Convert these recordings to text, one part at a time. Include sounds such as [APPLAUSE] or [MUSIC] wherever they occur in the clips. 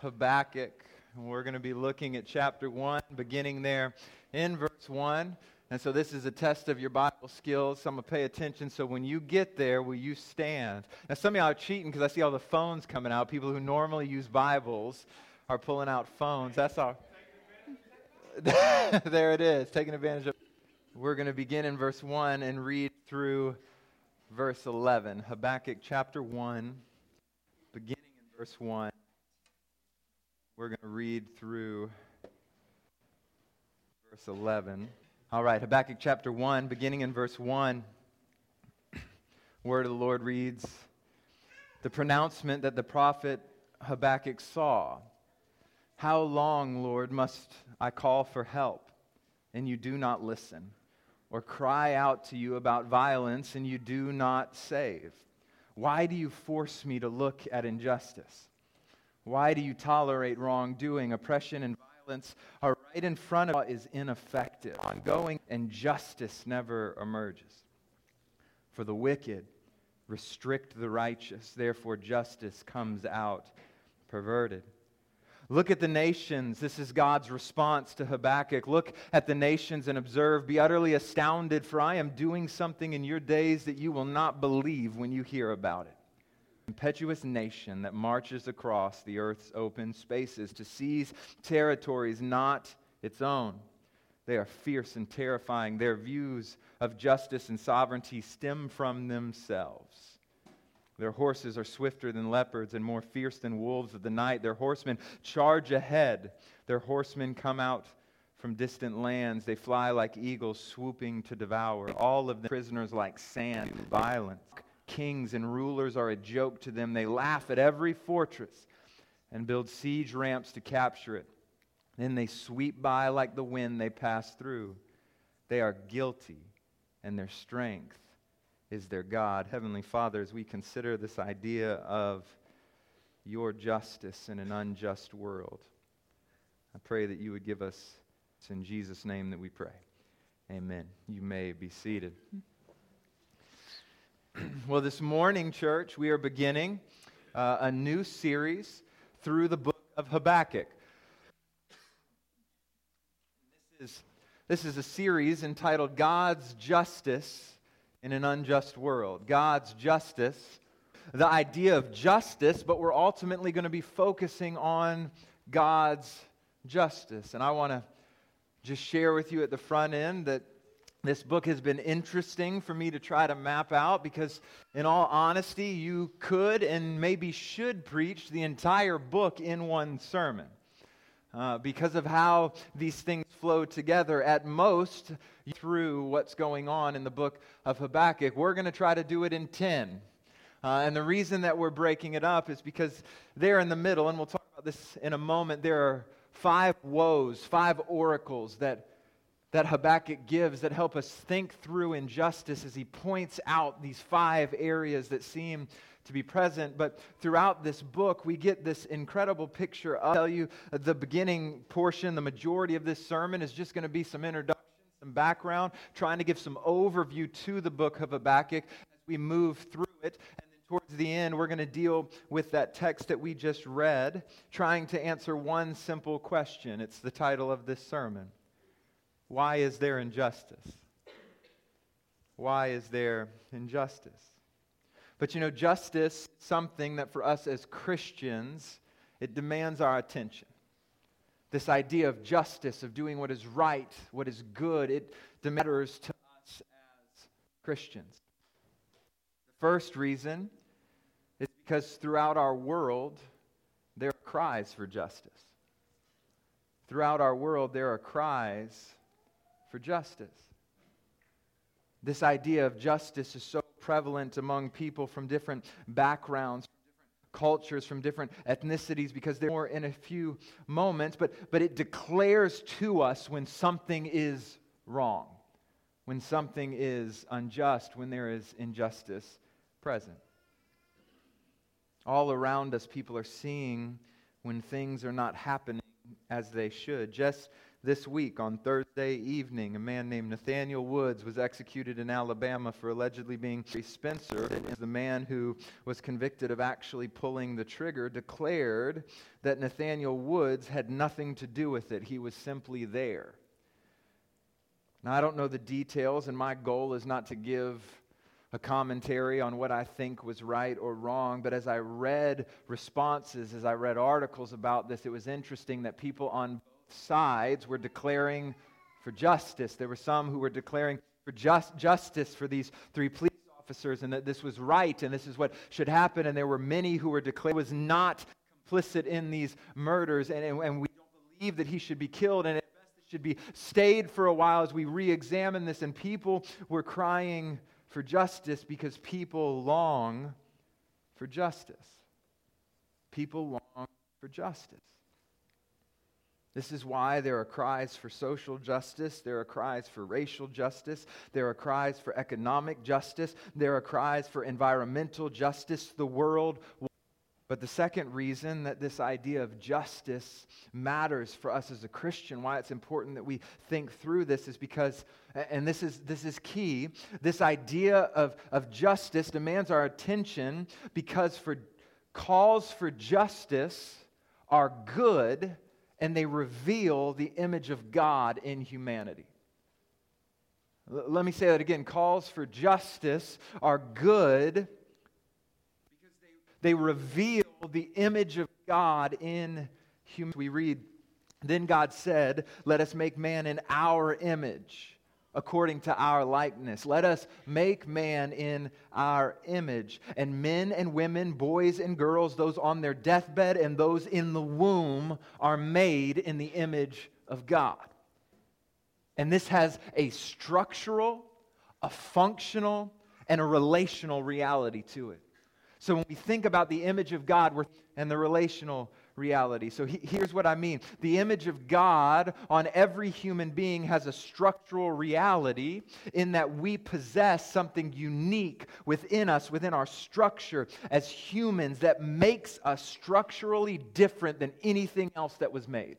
Habakkuk. We're going to be looking at chapter 1, beginning there in verse 1. And so this is a test of your Bible skills. So I'm going to pay attention. So when you get there, will you stand? Now, some of y'all are cheating because I see all the phones coming out. People who normally use Bibles are pulling out phones. That's all. [LAUGHS] there it is, taking advantage of. We're going to begin in verse 1 and read through verse 11. Habakkuk chapter 1, beginning in verse 1. We're going to read through verse 11. All right, Habakkuk chapter 1, beginning in verse 1. [CLEARS THROAT] Word of the Lord reads The pronouncement that the prophet Habakkuk saw. How long, Lord, must I call for help, and you do not listen? or cry out to you about violence and you do not save? Why do you force me to look at injustice? Why do you tolerate wrongdoing? Oppression and violence are right in front of us is ineffective. Ongoing and justice never emerges. For the wicked restrict the righteous, therefore justice comes out perverted. Look at the nations. This is God's response to Habakkuk. Look at the nations and observe. Be utterly astounded, for I am doing something in your days that you will not believe when you hear about it. Impetuous nation that marches across the earth's open spaces to seize territories not its own. They are fierce and terrifying. Their views of justice and sovereignty stem from themselves. Their horses are swifter than leopards and more fierce than wolves of the night. Their horsemen charge ahead. Their horsemen come out from distant lands. They fly like eagles, swooping to devour. All of them prisoners like sand, violence. Kings and rulers are a joke to them. They laugh at every fortress and build siege ramps to capture it. Then they sweep by like the wind they pass through. They are guilty, and their strength is their God. Heavenly Father, as we consider this idea of your justice in an unjust world, I pray that you would give us, it's in Jesus' name that we pray. Amen. You may be seated. Well, this morning, church, we are beginning uh, a new series through the book of Habakkuk. This is, this is a series entitled God's Justice in an unjust world. God's justice, the idea of justice, but we're ultimately going to be focusing on God's justice. And I want to just share with you at the front end that this book has been interesting for me to try to map out because, in all honesty, you could and maybe should preach the entire book in one sermon. Uh, because of how these things flow together at most through what's going on in the book of Habakkuk. We're going to try to do it in 10. Uh, and the reason that we're breaking it up is because there in the middle, and we'll talk about this in a moment, there are five woes, five oracles that, that Habakkuk gives that help us think through injustice as he points out these five areas that seem to be present. But throughout this book, we get this incredible picture. I'll tell you the beginning portion, the majority of this sermon is just going to be some introduction, some background, trying to give some overview to the book of Habakkuk as we move through it. And then towards the end, we're going to deal with that text that we just read, trying to answer one simple question. It's the title of this sermon Why is there injustice? Why is there injustice? But you know, justice, something that for us as Christians, it demands our attention. This idea of justice, of doing what is right, what is good, it matters to us as Christians. The first reason is because throughout our world, there are cries for justice. Throughout our world, there are cries for justice. This idea of justice is so prevalent among people from different backgrounds, from different cultures, from different ethnicities, because they're more in a few moments, but, but it declares to us when something is wrong, when something is unjust, when there is injustice present. All around us, people are seeing when things are not happening as they should. Just this week on Thursday evening, a man named Nathaniel Woods was executed in Alabama for allegedly being Spencer, the man who was convicted of actually pulling the trigger, declared that Nathaniel Woods had nothing to do with it. He was simply there. Now, I don't know the details, and my goal is not to give a commentary on what I think was right or wrong, but as I read responses, as I read articles about this, it was interesting that people on sides were declaring for justice. There were some who were declaring for just, justice for these three police officers and that this was right and this is what should happen. And there were many who were declaring was not complicit in these murders and, and, and we don't believe that he should be killed. And it should be stayed for a while as we re examine this. And people were crying for justice because people long for justice. People long for justice. This is why there are cries for social justice, there are cries for racial justice, there are cries for economic justice, there are cries for environmental justice. The world but the second reason that this idea of justice matters for us as a Christian, why it's important that we think through this, is because, and this is, this is key, this idea of, of justice demands our attention because for calls for justice are good and they reveal the image of God in humanity. Let me say that again. Calls for justice are good because they, they reveal the image of God in humans. We read, Then God said, Let us make man in our image, according to our likeness. Let us make man in our image. And men and women, boys and girls, those on their deathbed and those in the womb, are made in the image of God. And this has a structural, a functional, and a relational reality to it. So when we think about the image of God and the relational reality. So he, here's what I mean the image of God on every human being has a structural reality in that we possess something unique within us, within our structure as humans, that makes us structurally different than anything else that was made.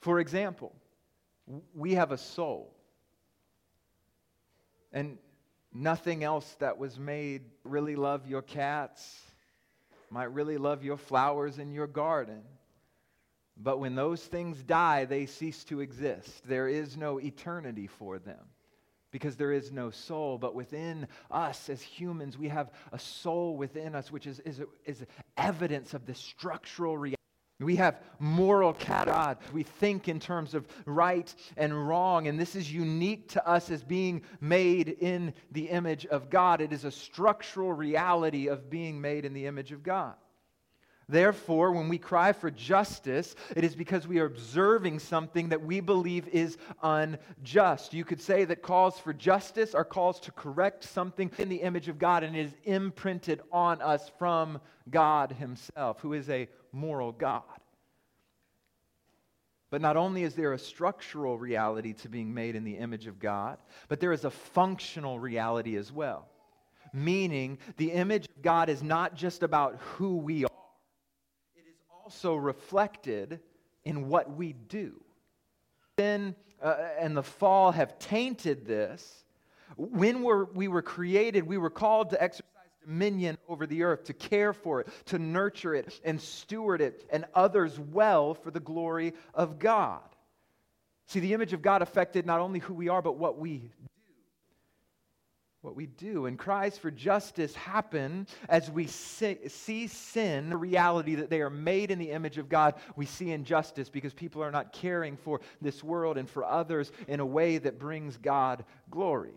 For example, we have a soul. And nothing else that was made really love your cats, might really love your flowers in your garden. But when those things die, they cease to exist. There is no eternity for them because there is no soul. But within us as humans, we have a soul within us, which is, is, is evidence of the structural reality. We have moral God. We think in terms of right and wrong, and this is unique to us as being made in the image of God. It is a structural reality of being made in the image of God. Therefore, when we cry for justice, it is because we are observing something that we believe is unjust. You could say that calls for justice are calls to correct something in the image of God, and it is imprinted on us from God Himself, who is a moral God. But not only is there a structural reality to being made in the image of God, but there is a functional reality as well. Meaning, the image of God is not just about who we also reflected in what we do. Sin uh, and the fall have tainted this. When we're, we were created, we were called to exercise dominion over the earth, to care for it, to nurture it, and steward it, and others well for the glory of God. See, the image of God affected not only who we are, but what we. What we do. And cries for justice happen as we see sin, the reality that they are made in the image of God. We see injustice because people are not caring for this world and for others in a way that brings God glory.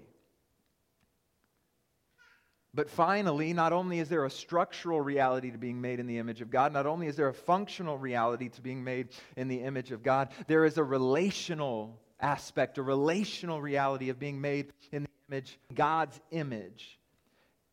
But finally, not only is there a structural reality to being made in the image of God, not only is there a functional reality to being made in the image of God, there is a relational aspect, a relational reality of being made in the image. God's image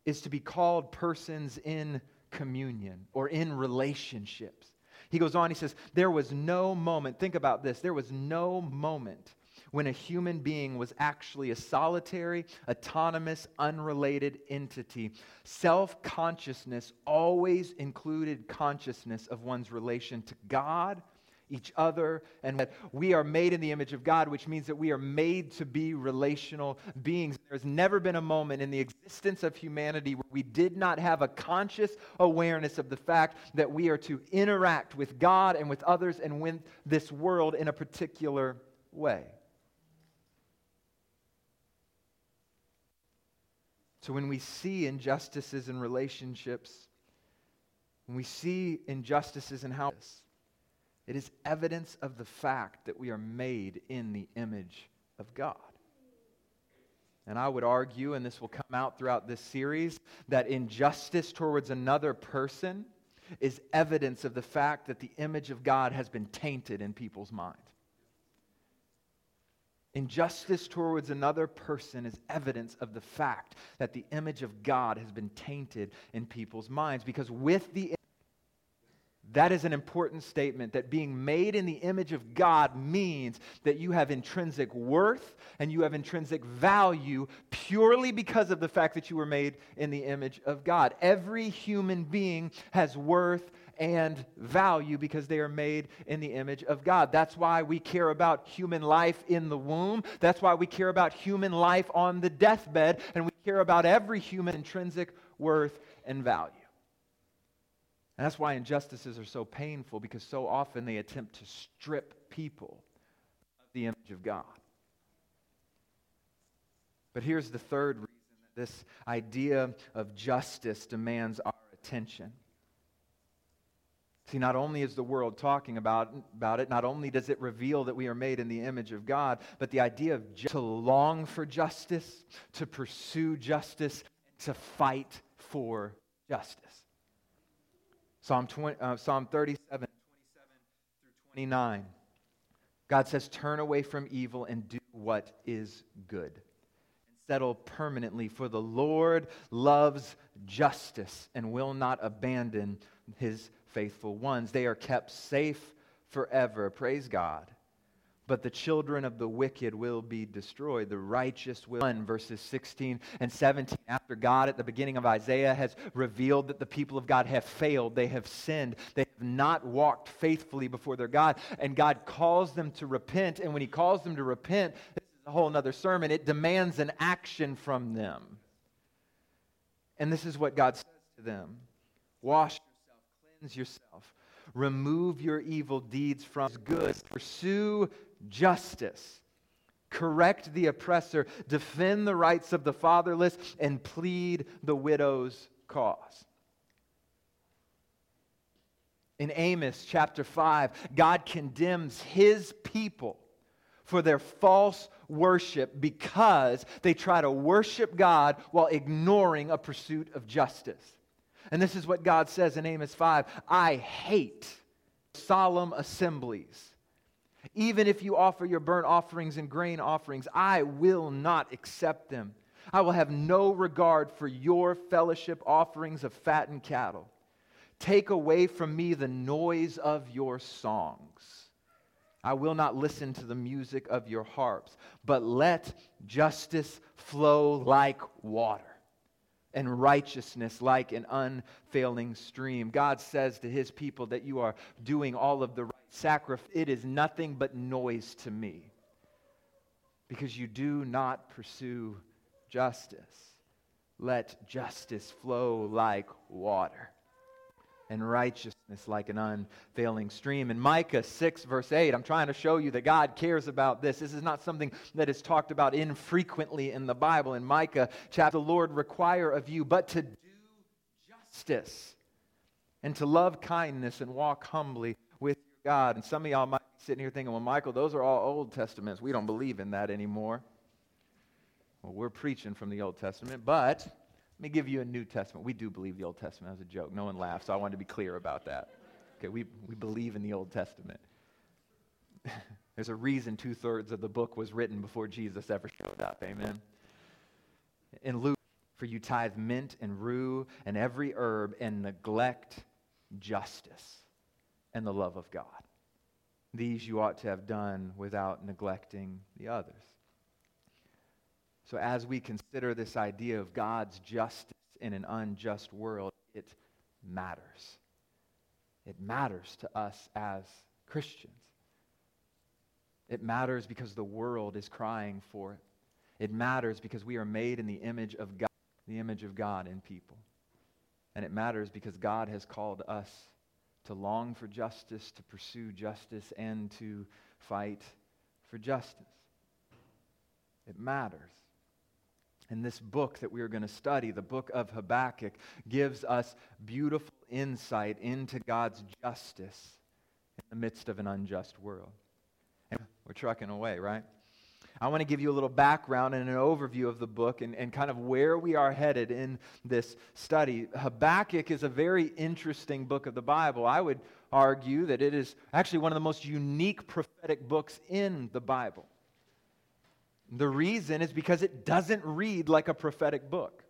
is to be called persons in communion or in relationships. He goes on, he says, There was no moment, think about this, there was no moment when a human being was actually a solitary, autonomous, unrelated entity. Self consciousness always included consciousness of one's relation to God, each other, and that we are made in the image of God, which means that we are made to be relational beings. There's never been a moment in the existence of humanity where we did not have a conscious awareness of the fact that we are to interact with God and with others and with this world in a particular way. So when we see injustices in relationships, when we see injustices in how it is evidence of the fact that we are made in the image of God. And I would argue, and this will come out throughout this series, that injustice towards another person is evidence of the fact that the image of God has been tainted in people's minds. Injustice towards another person is evidence of the fact that the image of God has been tainted in people's minds. Because with the that is an important statement that being made in the image of God means that you have intrinsic worth and you have intrinsic value purely because of the fact that you were made in the image of God. Every human being has worth and value because they are made in the image of God. That's why we care about human life in the womb. That's why we care about human life on the deathbed. And we care about every human intrinsic worth and value. And that's why injustices are so painful because so often they attempt to strip people of the image of God. But here's the third reason that this idea of justice demands our attention. See, not only is the world talking about, about it, not only does it reveal that we are made in the image of God, but the idea of ju- to long for justice, to pursue justice, to fight for justice. Psalm, 20, uh, Psalm 37, 27 through 29. God says, Turn away from evil and do what is good. And settle permanently, for the Lord loves justice and will not abandon his faithful ones. They are kept safe forever. Praise God but the children of the wicked will be destroyed. The righteous will. Verses 16 and 17. After God, at the beginning of Isaiah, has revealed that the people of God have failed, they have sinned, they have not walked faithfully before their God, and God calls them to repent. And when He calls them to repent, this is a whole other sermon, it demands an action from them. And this is what God says to them Wash yourself, cleanse yourself remove your evil deeds from good, pursue justice. Correct the oppressor, defend the rights of the fatherless, and plead the widow's cause. In Amos chapter 5, God condemns his people for their false worship because they try to worship God while ignoring a pursuit of justice. And this is what God says in Amos 5 I hate solemn assemblies even if you offer your burnt offerings and grain offerings, I will not accept them. I will have no regard for your fellowship offerings of fattened cattle. Take away from me the noise of your songs. I will not listen to the music of your harps, but let justice flow like water and righteousness like an unfailing stream. God says to his people that you are doing all of the right sacrifice. It is nothing but noise to me because you do not pursue justice. Let justice flow like water and righteousness like an unfailing stream. In Micah 6, verse 8, I'm trying to show you that God cares about this. This is not something that is talked about infrequently in the Bible. In Micah chapter, the Lord require of you but to do justice and to love kindness and walk humbly with your God. And some of y'all might be sitting here thinking, well, Michael, those are all Old Testaments. We don't believe in that anymore. Well, we're preaching from the Old Testament, but let me give you a New Testament. We do believe the Old Testament as a joke. No one laughed, so I wanted to be clear about that. Okay, we, we believe in the Old Testament. [LAUGHS] There's a reason two thirds of the book was written before Jesus ever showed up. Amen. In Luke, for you tithe mint and rue and every herb and neglect justice and the love of God. These you ought to have done without neglecting the others. So, as we consider this idea of God's justice in an unjust world, it matters. It matters to us as Christians. It matters because the world is crying for it. It matters because we are made in the image of God, the image of God in people. And it matters because God has called us to long for justice, to pursue justice, and to fight for justice. It matters. And this book that we are going to study, the book of Habakkuk, gives us beautiful insight into God's justice in the midst of an unjust world. And we're trucking away, right? I want to give you a little background and an overview of the book and, and kind of where we are headed in this study. Habakkuk is a very interesting book of the Bible. I would argue that it is actually one of the most unique prophetic books in the Bible. The reason is because it doesn't read like a prophetic book.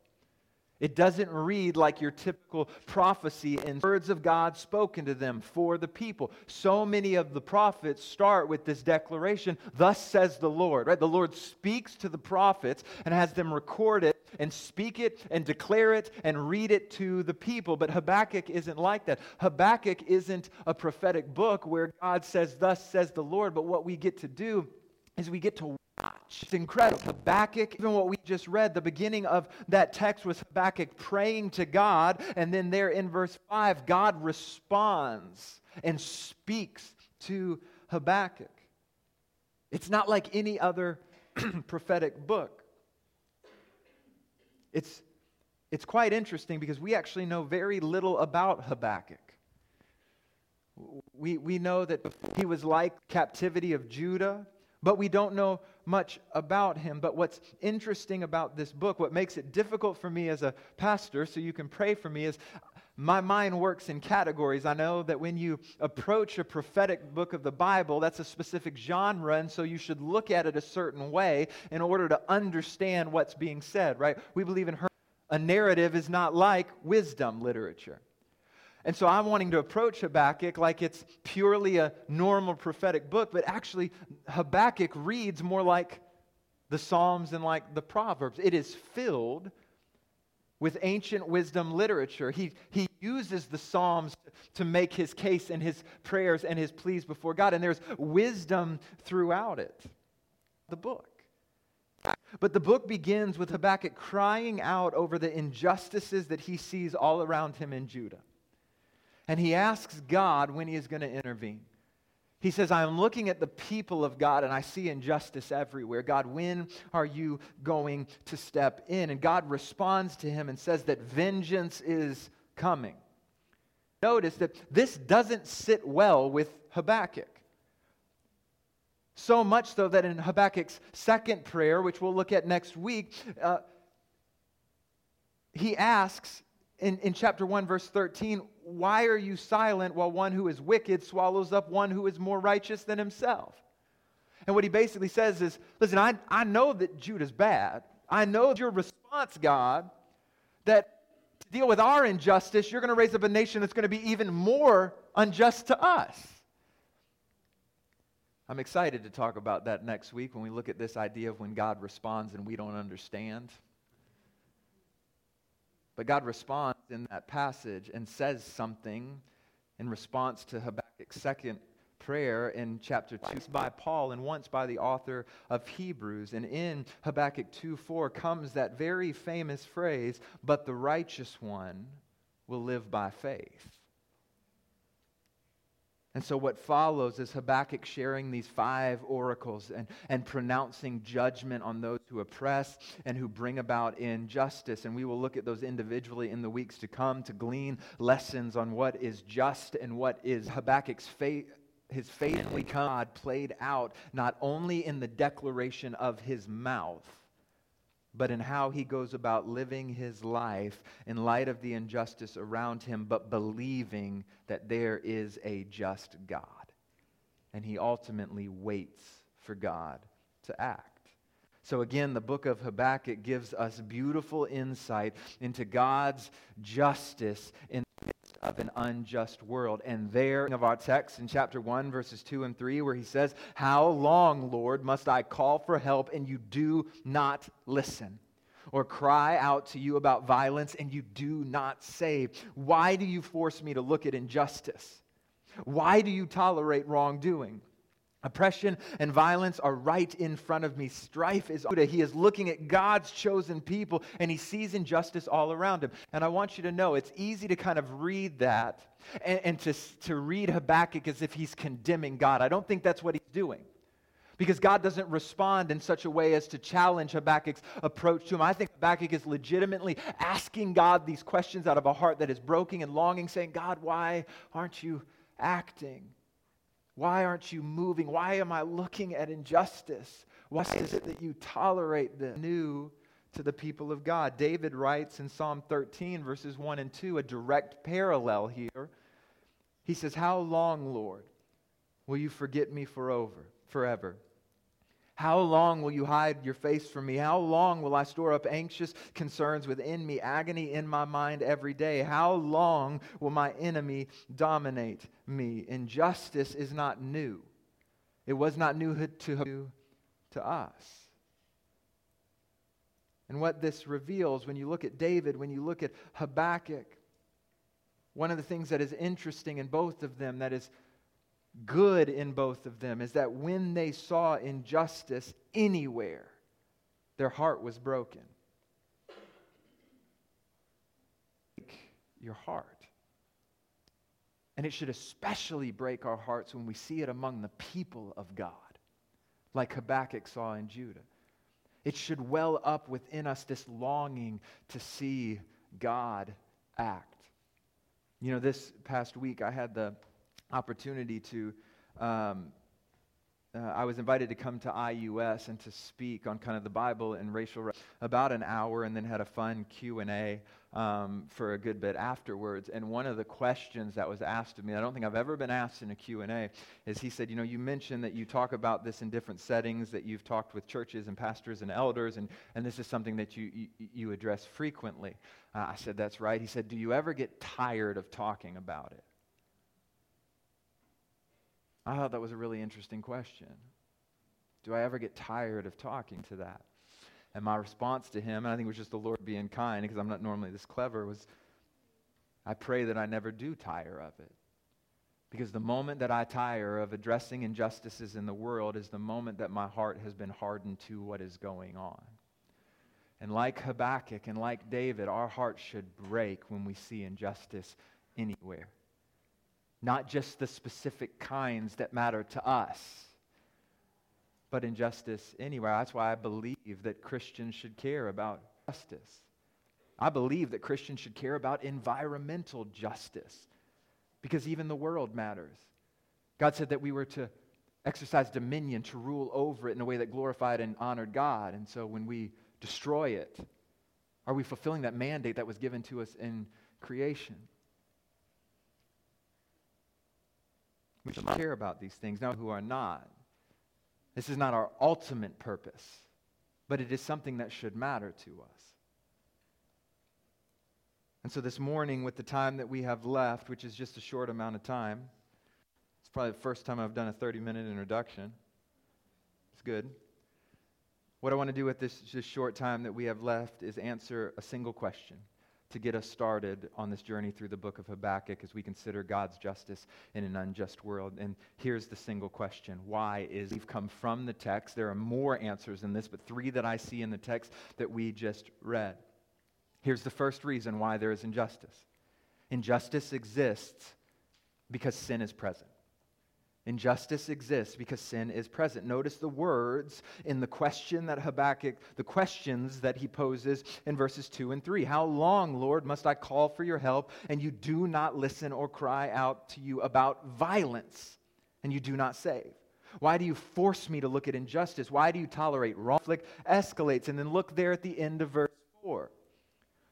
It doesn't read like your typical prophecy and words of God spoken to them for the people. So many of the prophets start with this declaration, Thus says the Lord, right? The Lord speaks to the prophets and has them record it and speak it and declare it and read it to the people. But Habakkuk isn't like that. Habakkuk isn't a prophetic book where God says, Thus says the Lord, but what we get to do is we get to watch. It's incredible. Habakkuk, even what we just read, the beginning of that text was Habakkuk praying to God. And then there in verse 5, God responds and speaks to Habakkuk. It's not like any other [CLEARS THROAT] prophetic book. It's, it's quite interesting because we actually know very little about Habakkuk. We, we know that he was like captivity of Judah but we don't know much about him. But what's interesting about this book, what makes it difficult for me as a pastor, so you can pray for me, is my mind works in categories. I know that when you approach a prophetic book of the Bible, that's a specific genre, and so you should look at it a certain way in order to understand what's being said, right? We believe in her. A narrative is not like wisdom literature. And so I'm wanting to approach Habakkuk like it's purely a normal prophetic book, but actually, Habakkuk reads more like the Psalms and like the Proverbs. It is filled with ancient wisdom literature. He, he uses the Psalms to make his case and his prayers and his pleas before God, and there's wisdom throughout it. The book. But the book begins with Habakkuk crying out over the injustices that he sees all around him in Judah. And he asks God when he is going to intervene. He says, I am looking at the people of God and I see injustice everywhere. God, when are you going to step in? And God responds to him and says that vengeance is coming. Notice that this doesn't sit well with Habakkuk. So much so that in Habakkuk's second prayer, which we'll look at next week, uh, he asks in, in chapter 1, verse 13, why are you silent while one who is wicked swallows up one who is more righteous than himself? And what he basically says is listen, I, I know that Judah's bad. I know your response, God, that to deal with our injustice, you're going to raise up a nation that's going to be even more unjust to us. I'm excited to talk about that next week when we look at this idea of when God responds and we don't understand. But God responds in that passage and says something in response to Habakkuk's second prayer in chapter 2 by Paul and once by the author of Hebrews. And in Habakkuk 2 4 comes that very famous phrase, but the righteous one will live by faith. And so, what follows is Habakkuk sharing these five oracles and, and pronouncing judgment on those who oppress and who bring about injustice. And we will look at those individually in the weeks to come to glean lessons on what is just and what is Habakkuk's faith. His faith in God played out not only in the declaration of his mouth, but in how he goes about living his life in light of the injustice around him, but believing that there is a just God. And he ultimately waits for God to act. So, again, the book of Habakkuk gives us beautiful insight into God's justice in of an unjust world. And there of our text in chapter 1, verses 2 and 3, where he says, How long, Lord, must I call for help and you do not listen? Or cry out to you about violence and you do not save? Why do you force me to look at injustice? Why do you tolerate wrongdoing? Oppression and violence are right in front of me. Strife is. He is looking at God's chosen people and he sees injustice all around him. And I want you to know it's easy to kind of read that and, and to, to read Habakkuk as if he's condemning God. I don't think that's what he's doing because God doesn't respond in such a way as to challenge Habakkuk's approach to him. I think Habakkuk is legitimately asking God these questions out of a heart that is broken and longing, saying, God, why aren't you acting? Why aren't you moving? Why am I looking at injustice? Why is it that you tolerate the new to the people of God? David writes in Psalm 13, verses 1 and 2, a direct parallel here. He says, How long, Lord, will you forget me for over, forever? How long will you hide your face from me? How long will I store up anxious concerns within me, agony in my mind every day? How long will my enemy dominate me? Injustice is not new. It was not new to, to us. And what this reveals, when you look at David, when you look at Habakkuk, one of the things that is interesting in both of them, that is good in both of them is that when they saw injustice anywhere, their heart was broken. Your heart. And it should especially break our hearts when we see it among the people of God, like Habakkuk saw in Judah. It should well up within us this longing to see God act. You know, this past week I had the opportunity to. Um, uh, I was invited to come to IUS and to speak on kind of the Bible and racial about an hour, and then had a fun Q and A um, for a good bit afterwards. And one of the questions that was asked of me, I don't think I've ever been asked in a Q and A, is he said, you know, you mentioned that you talk about this in different settings, that you've talked with churches and pastors and elders, and, and this is something that you you, you address frequently. Uh, I said, that's right. He said, do you ever get tired of talking about it? I thought that was a really interesting question. Do I ever get tired of talking to that? And my response to him, and I think it was just the Lord being kind because I'm not normally this clever, was I pray that I never do tire of it. Because the moment that I tire of addressing injustices in the world is the moment that my heart has been hardened to what is going on. And like Habakkuk and like David, our hearts should break when we see injustice anywhere not just the specific kinds that matter to us, but injustice anywhere. That's why I believe that Christians should care about justice. I believe that Christians should care about environmental justice because even the world matters. God said that we were to exercise dominion, to rule over it in a way that glorified and honored God. And so when we destroy it, are we fulfilling that mandate that was given to us in creation? We should care about these things, now who are not. This is not our ultimate purpose, but it is something that should matter to us. And so this morning, with the time that we have left, which is just a short amount of time, it's probably the first time I've done a 30 minute introduction. It's good. What I want to do with this, this short time that we have left is answer a single question to get us started on this journey through the book of Habakkuk as we consider God's justice in an unjust world. And here's the single question Why is we've come from the text? There are more answers than this, but three that I see in the text that we just read. Here's the first reason why there is injustice injustice exists because sin is present. Injustice exists because sin is present. Notice the words in the question that Habakkuk, the questions that he poses in verses 2 and 3. How long, Lord, must I call for your help, and you do not listen or cry out to you about violence, and you do not save? Why do you force me to look at injustice? Why do you tolerate wrong? Conflict escalates. And then look there at the end of verse 4.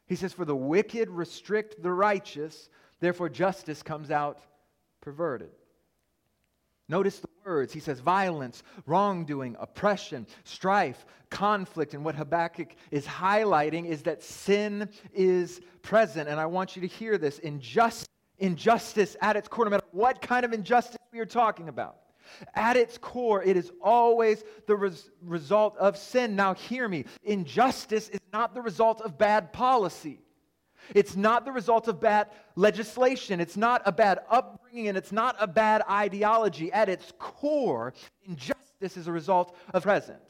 He says, For the wicked restrict the righteous, therefore justice comes out perverted. Notice the words. He says violence, wrongdoing, oppression, strife, conflict. And what Habakkuk is highlighting is that sin is present. And I want you to hear this injustice, injustice at its core, no matter what kind of injustice we are talking about. At its core, it is always the res- result of sin. Now, hear me. Injustice is not the result of bad policy. It's not the result of bad legislation. It's not a bad upbringing, and it's not a bad ideology. At its core, injustice is a result of present.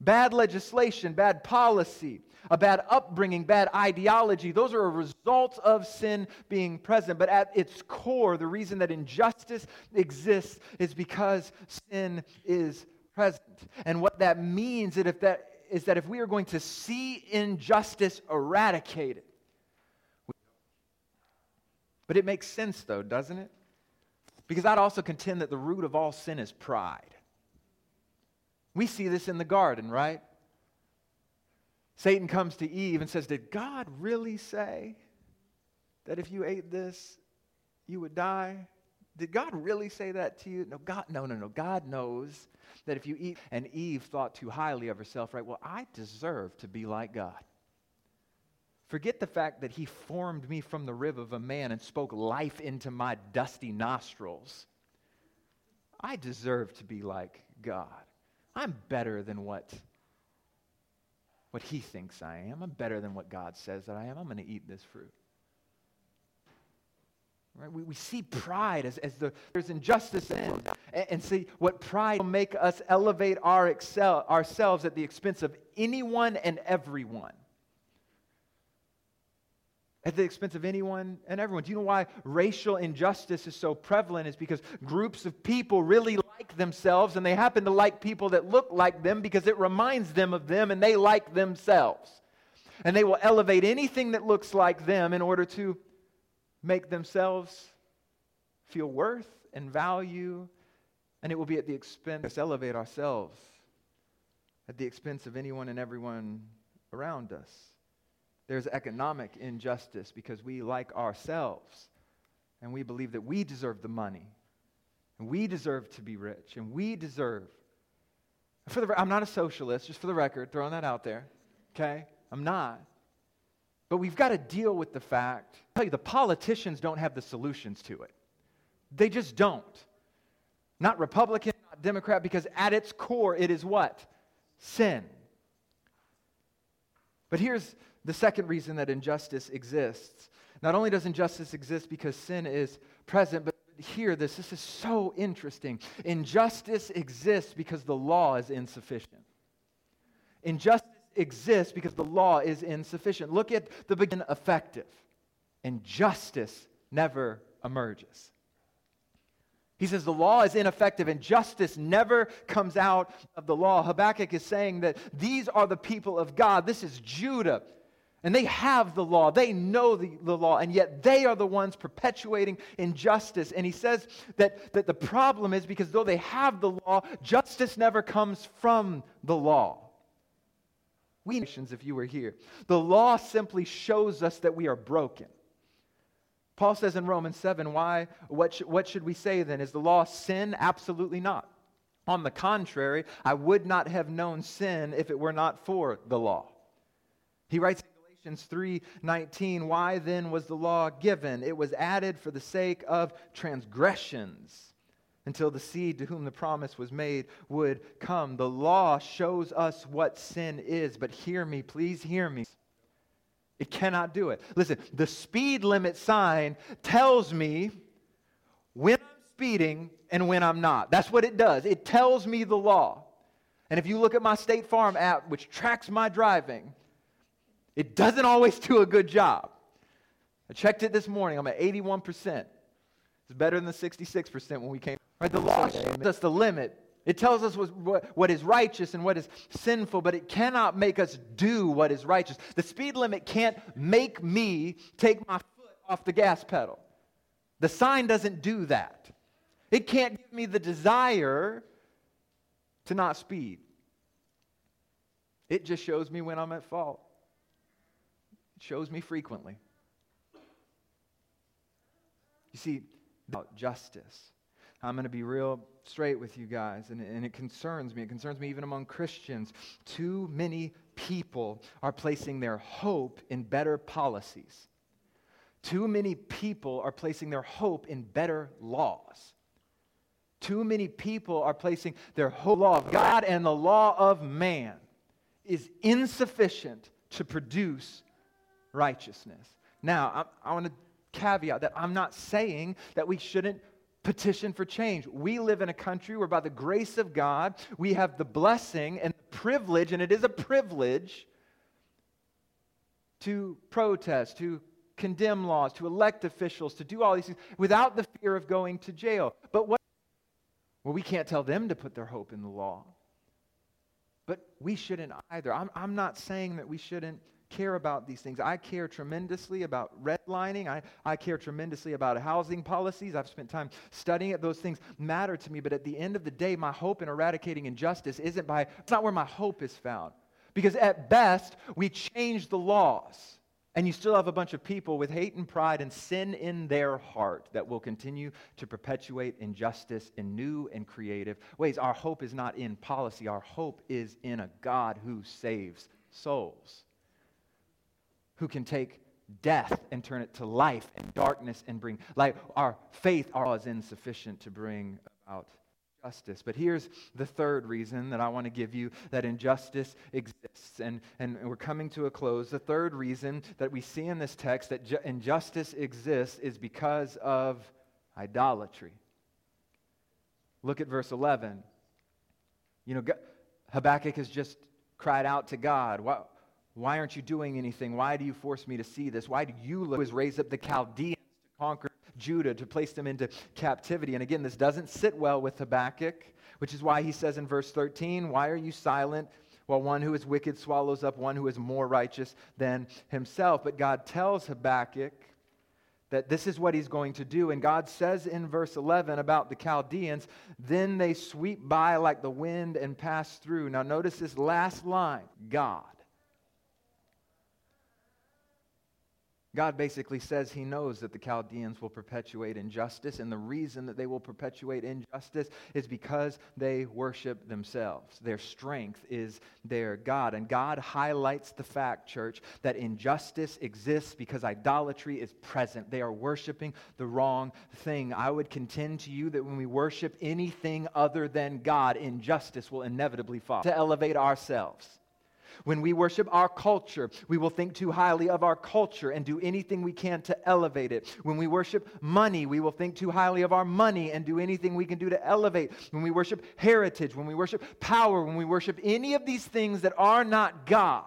Bad legislation, bad policy, a bad upbringing, bad ideology, those are a result of sin being present. But at its core, the reason that injustice exists is because sin is present. And what that means is, if that, is that if we are going to see injustice eradicated, but it makes sense, though, doesn't it? Because I'd also contend that the root of all sin is pride. We see this in the garden, right? Satan comes to Eve and says, Did God really say that if you ate this, you would die? Did God really say that to you? No, God, no, no, no. God knows that if you eat, and Eve thought too highly of herself, right? Well, I deserve to be like God. Forget the fact that he formed me from the rib of a man and spoke life into my dusty nostrils. I deserve to be like God. I'm better than what, what he thinks I am. I'm better than what God says that I am. I'm going to eat this fruit. Right? We, we see pride as, as the, there's injustice in, and, and see what pride will make us elevate our excel, ourselves at the expense of anyone and everyone. At the expense of anyone and everyone. Do you know why racial injustice is so prevalent? Is because groups of people really like themselves and they happen to like people that look like them because it reminds them of them and they like themselves. And they will elevate anything that looks like them in order to make themselves feel worth and value, and it will be at the expense, elevate ourselves at the expense of anyone and everyone around us. There's economic injustice because we like ourselves and we believe that we deserve the money and we deserve to be rich and we deserve. For the, I'm not a socialist, just for the record, throwing that out there, okay? I'm not. But we've got to deal with the fact, I tell you, the politicians don't have the solutions to it. They just don't. Not Republican, not Democrat, because at its core, it is what? Sin. But here's the second reason that injustice exists. Not only does injustice exist because sin is present, but hear this. This is so interesting. Injustice exists because the law is insufficient. Injustice exists because the law is insufficient. Look at the beginning effective, and justice never emerges. He says the law is ineffective and justice never comes out of the law. Habakkuk is saying that these are the people of God. This is Judah. And they have the law, they know the, the law, and yet they are the ones perpetuating injustice. And he says that, that the problem is because though they have the law, justice never comes from the law. We nations, if you were here, the law simply shows us that we are broken. Paul says in Romans 7, why, what, sh- what should we say then? Is the law sin? Absolutely not. On the contrary, I would not have known sin if it were not for the law. He writes in Galatians 3:19, why then was the law given? It was added for the sake of transgressions until the seed to whom the promise was made would come. The law shows us what sin is, but hear me, please hear me. It cannot do it. Listen, the speed limit sign tells me when I'm speeding and when I'm not. That's what it does. It tells me the law. And if you look at my State Farm app, which tracks my driving, it doesn't always do a good job. I checked it this morning. I'm at 81%. It's better than the 66% when we came. Right? The law shows us the limit. It tells us what, what is righteous and what is sinful, but it cannot make us do what is righteous. The speed limit can't make me take my foot off the gas pedal. The sign doesn't do that. It can't give me the desire to not speed. It just shows me when I'm at fault. It shows me frequently. You see, about justice. I'm going to be real straight with you guys, and, and it concerns me. It concerns me even among Christians. Too many people are placing their hope in better policies. Too many people are placing their hope in better laws. Too many people are placing their whole law of God and the law of man is insufficient to produce righteousness. Now, I, I want to caveat that I'm not saying that we shouldn't petition for change. We live in a country where, by the grace of God, we have the blessing and the privilege, and it is a privilege to protest, to condemn laws, to elect officials, to do all these things without the fear of going to jail. But what? Well, we can't tell them to put their hope in the law. But we shouldn't either. I'm, I'm not saying that we shouldn't care about these things. I care tremendously about redlining. I, I care tremendously about housing policies. I've spent time studying it. Those things matter to me. But at the end of the day, my hope in eradicating injustice isn't by, it's not where my hope is found. Because at best, we change the laws. And you still have a bunch of people with hate and pride and sin in their heart that will continue to perpetuate injustice in new and creative ways. Our hope is not in policy, our hope is in a God who saves souls, who can take death and turn it to life and darkness and bring light. Our faith is insufficient to bring about justice. But here's the third reason that I want to give you that injustice exists. And, and we're coming to a close. The third reason that we see in this text that ju- injustice exists is because of idolatry. Look at verse 11. You know, Habakkuk has just cried out to God. Why, why aren't you doing anything? Why do you force me to see this? Why do you look, raise up the Chaldeans to conquer Judah to place them into captivity. And again, this doesn't sit well with Habakkuk, which is why he says in verse 13, Why are you silent? while one who is wicked swallows up one who is more righteous than himself. But God tells Habakkuk that this is what he's going to do. And God says in verse 11 about the Chaldeans, then they sweep by like the wind and pass through. Now, notice this last line God. God basically says he knows that the Chaldeans will perpetuate injustice, and the reason that they will perpetuate injustice is because they worship themselves. Their strength is their God. And God highlights the fact, church, that injustice exists because idolatry is present. They are worshiping the wrong thing. I would contend to you that when we worship anything other than God, injustice will inevitably follow. To elevate ourselves when we worship our culture, we will think too highly of our culture and do anything we can to elevate it. When we worship money, we will think too highly of our money and do anything we can do to elevate. When we worship heritage, when we worship power, when we worship any of these things that are not God,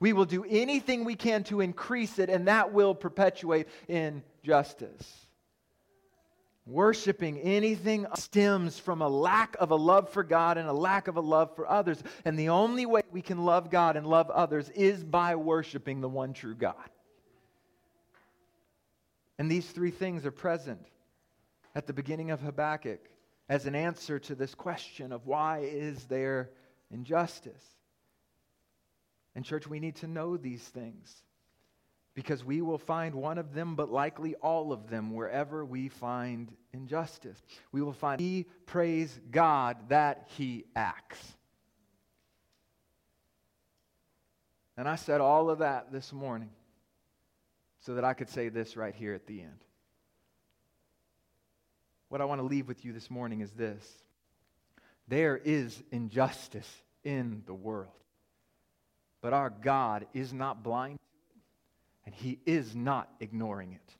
we will do anything we can to increase it, and that will perpetuate injustice. Worshipping anything stems from a lack of a love for God and a lack of a love for others. And the only way we can love God and love others is by worshiping the one true God. And these three things are present at the beginning of Habakkuk as an answer to this question of why is there injustice? And, church, we need to know these things because we will find one of them, but likely all of them, wherever we find injustice. We will find we praise God that He acts. And I said all of that this morning so that I could say this right here at the end. What I want to leave with you this morning is this there is injustice in the world, but our God is not blind and he is not ignoring it.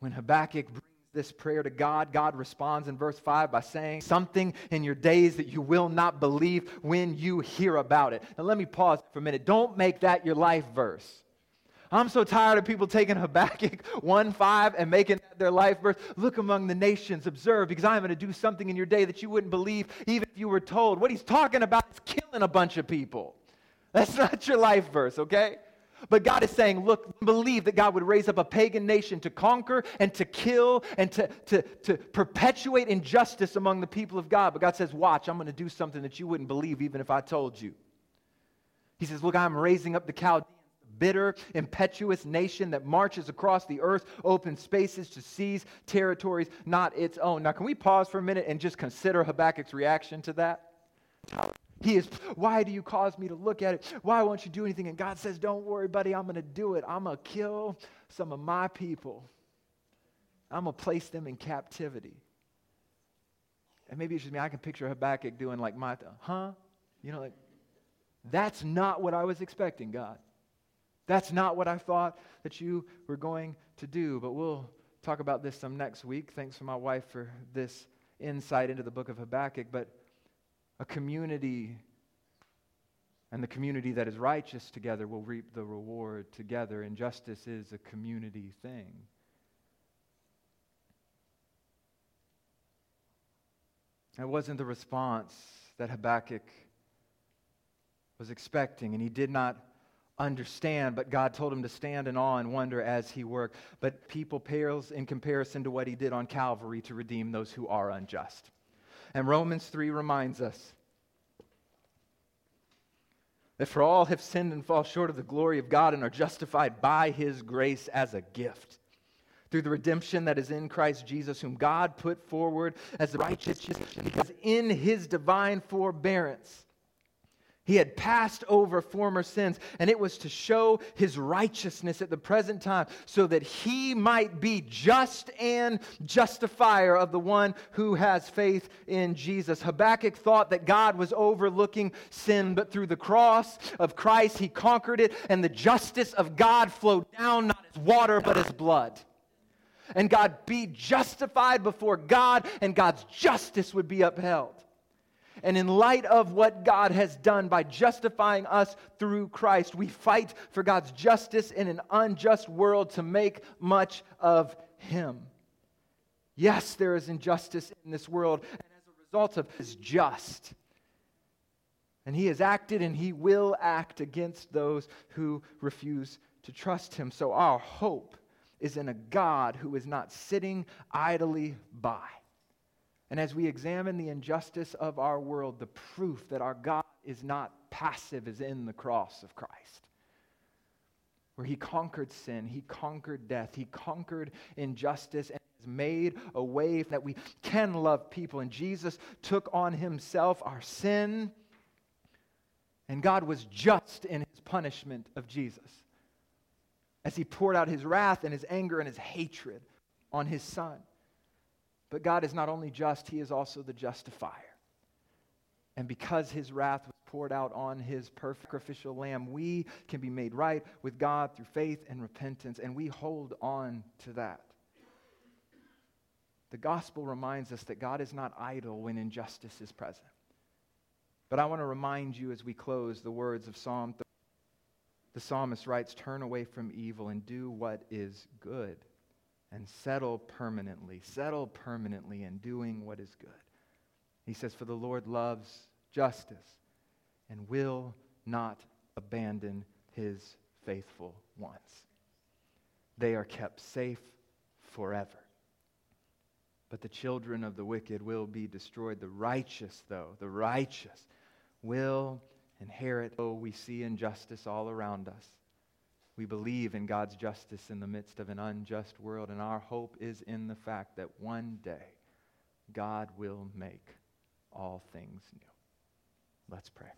When Habakkuk brings this prayer to God, God responds in verse 5 by saying, Something in your days that you will not believe when you hear about it. Now, let me pause for a minute. Don't make that your life verse. I'm so tired of people taking Habakkuk 1 5 and making that their life verse. Look among the nations, observe, because I'm going to do something in your day that you wouldn't believe, even if you were told. What he's talking about is killing a bunch of people. That's [LAUGHS] not your life verse, okay? But God is saying, look, believe that God would raise up a pagan nation to conquer and to kill and to, to, to perpetuate injustice among the people of God. But God says, watch, I'm going to do something that you wouldn't believe even if I told you. He says, look, I'm raising up the Chaldeans bitter, impetuous nation that marches across the earth, open spaces to seize territories not its own. Now, can we pause for a minute and just consider Habakkuk's reaction to that? He is, why do you cause me to look at it? Why won't you do anything? And God says, don't worry, buddy, I'm going to do it. I'm going to kill some of my people. I'm going to place them in captivity. And maybe it's just me. I can picture Habakkuk doing like my, huh? You know, like, that's not what I was expecting, God. That's not what I thought that you were going to do, but we'll talk about this some next week. Thanks for my wife for this insight into the book of Habakkuk. But a community and the community that is righteous together will reap the reward together, and justice is a community thing. It wasn't the response that Habakkuk was expecting, and he did not understand, but God told him to stand in awe and wonder as he worked. But people pales in comparison to what he did on Calvary to redeem those who are unjust. And Romans 3 reminds us that for all have sinned and fall short of the glory of God and are justified by his grace as a gift through the redemption that is in Christ Jesus, whom God put forward as the righteous, because in his divine forbearance, he had passed over former sins, and it was to show his righteousness at the present time, so that he might be just and justifier of the one who has faith in Jesus. Habakkuk thought that God was overlooking sin, but through the cross of Christ, he conquered it, and the justice of God flowed down not as water, but as blood. And God be justified before God, and God's justice would be upheld. And in light of what God has done by justifying us through Christ, we fight for God's justice in an unjust world to make much of Him. Yes, there is injustice in this world, and as a result of His just. And He has acted and He will act against those who refuse to trust Him. So our hope is in a God who is not sitting idly by and as we examine the injustice of our world, the proof that our God is not passive is in the cross of Christ. Where he conquered sin, he conquered death, he conquered injustice, and has made a way that we can love people. And Jesus took on himself our sin, and God was just in his punishment of Jesus as he poured out his wrath and his anger and his hatred on his son. But God is not only just, He is also the justifier. And because His wrath was poured out on His perfect sacrificial lamb, we can be made right with God through faith and repentance, and we hold on to that. The gospel reminds us that God is not idle when injustice is present. But I want to remind you as we close the words of Psalm 30. The psalmist writes, Turn away from evil and do what is good and settle permanently. Settle permanently in doing what is good. He says, For the Lord loves justice and will not abandon his faithful ones. They are kept safe forever. But the children of the wicked will be destroyed. The righteous, though, the righteous will inherit. Oh, we see injustice all around us. We believe in God's justice in the midst of an unjust world, and our hope is in the fact that one day God will make all things new. Let's pray.